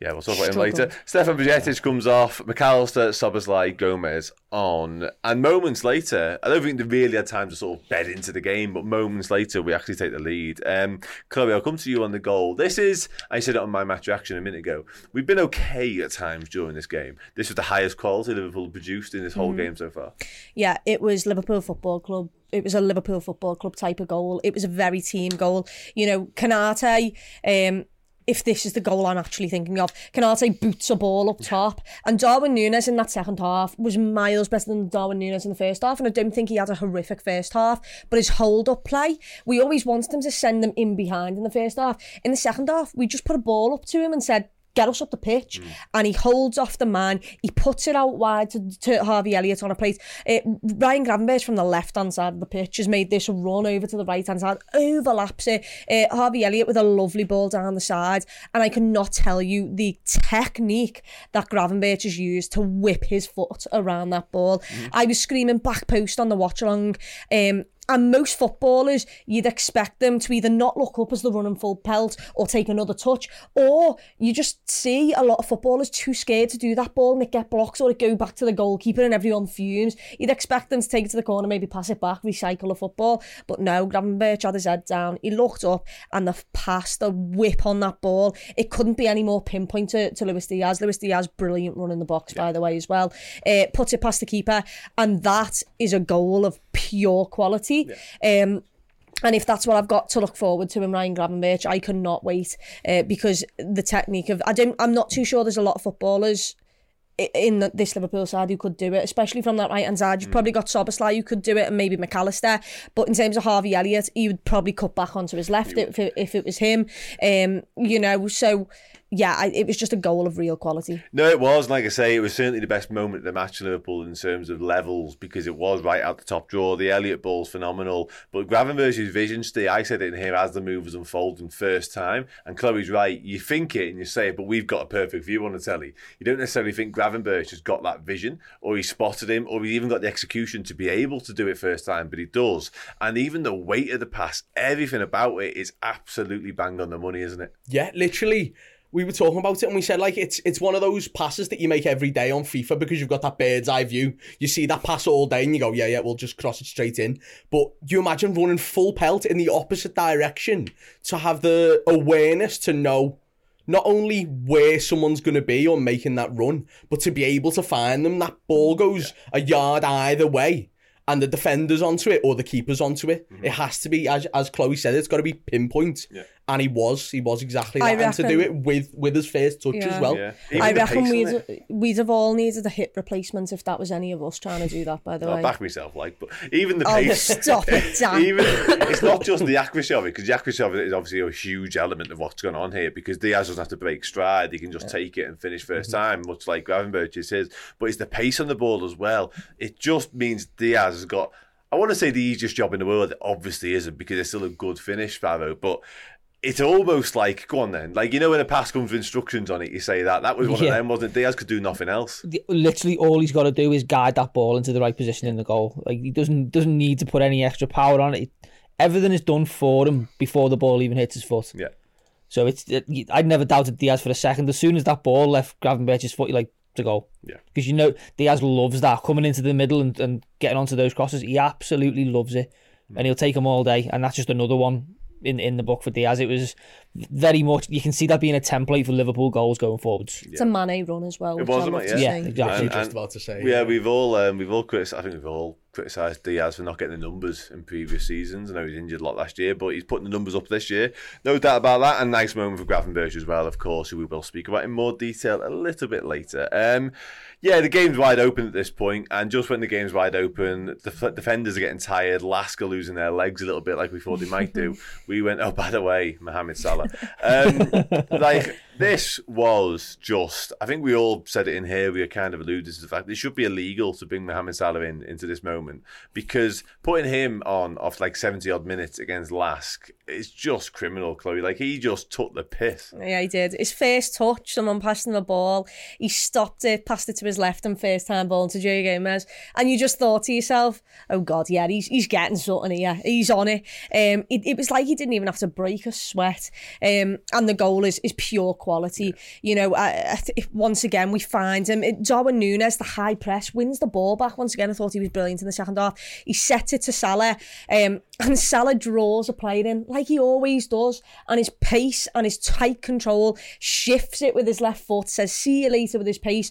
Yeah, we'll talk about him later. Stefan Bajcetic comes off. Mac Allister, Szoboszlai, Gomez on. And moments later, I don't think they really had time to sort of bed into the game, but moments later, we actually take the lead. Um, Chloe, I'll come to you on the goal. This is, I said it on my match reaction a minute ago, we've been okay at times during this game. This was the highest quality Liverpool produced in this whole game so far. Yeah, it was Liverpool Football Club. It was a Liverpool Football Club type of goal. It was a very team goal. You know, Konate, um, if this is the goal I'm actually thinking of. Konate boots a ball up top. And Darwin Nunez in that second half was miles better than Darwin Nunez in the first half. And I don't think he had a horrific first half. But his hold up play, we always wanted him to send them in behind in the first half. In the second half, we just put a ball up to him and said, get us up the pitch. And he holds off the man. He puts it out wide to, to Harvey Elliott on a plate. Uh, Ryan Gravenberch from the left hand side of the pitch has made this run over to the right hand side, overlaps it. Uh, Harvey Elliott with a lovely ball down the side. And I cannot tell you the technique that Gravenberch has used to whip his foot around that ball. I was screaming back post on the watch along. Um, and most footballers, you'd expect them to either not look up as they're running full pelt or take another touch, or you just see a lot of footballers too scared to do that ball and it get blocked or it go back to the goalkeeper and everyone fumes. You'd expect them to take it to the corner, maybe pass it back, recycle the football. But no, Gravenberch had his head down. He looked up and the pass, the whip on that ball, it couldn't be any more pinpoint to, to Luis Diaz. Luis Diaz, brilliant run in the box, by the way, as well. Uh, puts it past the keeper, and that is a goal of pure quality. Um, and if that's what I've got to look forward to in Ryan Gravenberch, I cannot wait uh, because the technique of I don't I'm not too sure there's a lot of footballers in the, this Liverpool side who could do it, especially from that right hand side. You've probably got Szoboszlai who could do it, and maybe Mac Allister. But in terms of Harvey Elliott, he would probably cut back onto his left if it, if it was him. Um, you know, so yeah, I, it was just a goal of real quality. No, it was. Like I say, it was certainly the best moment of the match for Liverpool in terms of levels because it was right out the top draw. The Elliott ball's phenomenal. But Gravenberch's vision, Steve, I said it in here as the move was unfolding first time. And Chloe's right. You think it and you say it, but we've got a perfect view on the telly. You don't necessarily think Gravenberch has got that vision or he spotted him or he even got the execution to be able to do it first time, but he does. And even the weight of the pass, everything about it is absolutely banged on the money, isn't it? Yeah, literally. We were talking about it and we said like it's it's one of those passes that you make every day on FIFA because you've got that bird's eye view. You see that pass all day and you go, yeah, yeah, we'll just cross it straight in. But you imagine running full pelt in the opposite direction to have the awareness to know not only where someone's going to be on making that run, but to be able to find them. That ball goes a yard either way. And the defender's onto it or the keeper's onto it. Mm-hmm. It has to be, as as Chloe said, it's got to be pinpoint. And he was, he was exactly I that. And to do it with with his first touch Yeah. as well. Yeah. I reckon we'd, it. we'd have all needed a hip replacement if that was any of us trying to do that, by the I'll way. back myself, like, but even the Oh, pace. stop it, Dan. even it's not just the accuracy of it because the accuracy of it is obviously a huge element of what's going on here. Because Diaz doesn't have to break stride; he can just take it and finish 1st Mm-hmm. time, much like Gravenberch is his. But it's the pace on the ball as well. It just means Diaz has got. I want to say the easiest job in the world. It obviously isn't because it's still a good finish, Sparrow, but. It's almost like, go on then. Like, you know, when a pass comes with instructions on it, you say that. That was one Yeah. of them, wasn't it? Diaz could do nothing else. Literally, all he's got to do is guide that ball into the right position in the goal. Like he doesn't doesn't need to put any extra power on it. Everything is done for him before the ball even hits his foot. Yeah. So it's it, I'd never doubted Diaz for a second. As soon as that ball left Gravenberch's foot, you're like to go. Yeah. Because you know Diaz loves that coming into the middle and, and getting onto those crosses. He absolutely loves it, mm. and he'll take them all day. And that's just another one in in the book for Diaz. It was very much you can see that being a template for Liverpool goals going forwards. It's a Mane run as well. It was I a love Mane, to yeah. Yeah, exactly. And- just about to say. Yeah, we've all um, we've all criticised. I think we've all criticised Diaz for not getting the numbers in previous seasons. I know he's injured a lot last year, but he's putting the numbers up this year. No doubt about that. And nice moment for Gravenberch as well, of course, who we will speak about in more detail a little bit later. Um, yeah, the game's wide open at this point, and just when the game's wide open, the f- defenders are getting tired. Lasker losing their legs a little bit, like we thought they might do. we went, oh, by the way, Mohamed Salah. Um, like this was just. I think we all said it in here. We are kind of alluded to the fact that it should be illegal to bring Mohamed Salah in into this moment because putting him on off like seventy odd minutes against Lask is just criminal, Chloe. Like he just took the piss. Yeah, he did. His first touch, someone passed him the ball. He stopped it, passed it to his left, and first time ball to Joe Gomez. And you just thought to yourself, "Oh God, yeah, he's he's getting something here. He's on it." Um, it, it was like he didn't even have to break a sweat. Um, and the goal is is pure quality. You know, I, I once again we find him. It, Darwin Nunez, the high press, wins the ball back. Once again, I thought he was brilliant in the second half. He sets it to Salah, um, and Salah draws a player in like he always does. And his pace and his tight control shifts it with his left foot. Says, "See you later" with his pace,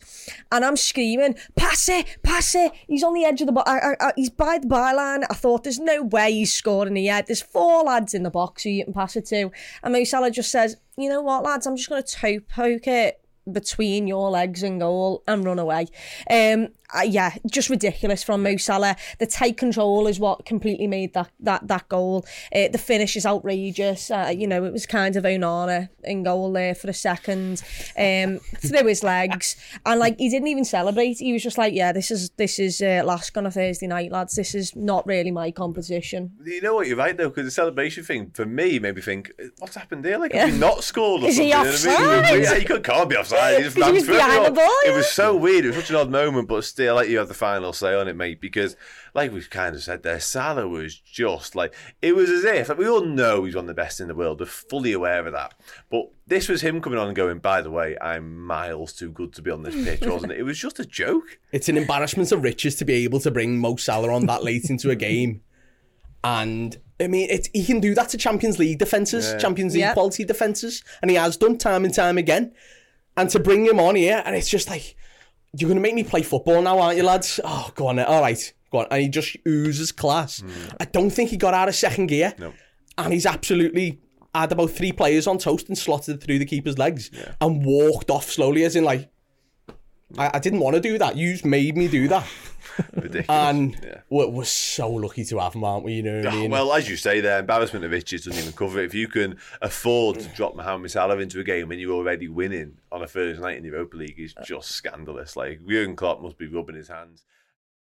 and I'm screaming, "Pass it, pass it!" He's on the edge of the box. He's by the byline. I thought, "There's no way he's scoring here." There's four lads in the box who you can pass it to, and Mo Salah just says, "You know what, lads? I'm just going to toe poke it." Between your legs and goal and run away. Um, yeah, just ridiculous from Mo Salah. The tight control is what completely made that that that goal. Uh, the finish is outrageous. Uh, you know, it was kind of Onana in goal there for a second, um, through his legs, and like he didn't even celebrate. He was just like, "Yeah, this is this is uh, LASK on a Thursday night, lads. This is not really my competition." You know what? You're right though, because the celebration thing for me made me think, what's happened here? Like, have we not scored? Or Is he something? You know I mean? offside? Yeah, he could, can't be offside. He just he was behind everyone. the ball, It yeah. was so weird. It was such an odd moment, but still, like you have the final say on it, mate. Because, like we've kind of said there, Salah was just like it was as if like, we all know he's one of the best in the world. We're fully aware of that. But this was him coming on and going. By the way, I'm miles too good to be on this pitch, wasn't it? It was just a joke. It's an embarrassment of riches to be able to bring Mo Salah on that late into a game. And I mean, it, he can do that to Champions League defences, Champions League Yeah. quality defences, and he has done time and time again. And to bring him on here, and it's just like, you're going to make me play football now, aren't you, lads? Oh, go on, then. all right, go on. And he just oozes class. Hmm. I don't think he got out of second gear. No. And he's absolutely had about three players on toast and slotted through the keeper's legs and walked off slowly, as in, like, I, I didn't want to do that. You made me do that. Ridiculous. And yeah. we're, we're so lucky to have him, aren't we? You know what I Oh, mean? well, as you say there, embarrassment of riches doesn't even cover it. If you can afford to drop Mohamed Salah into a game when you're already winning on a Thursday night in the Europa League, is just scandalous. Like, Jurgen Klopp must be rubbing his hands.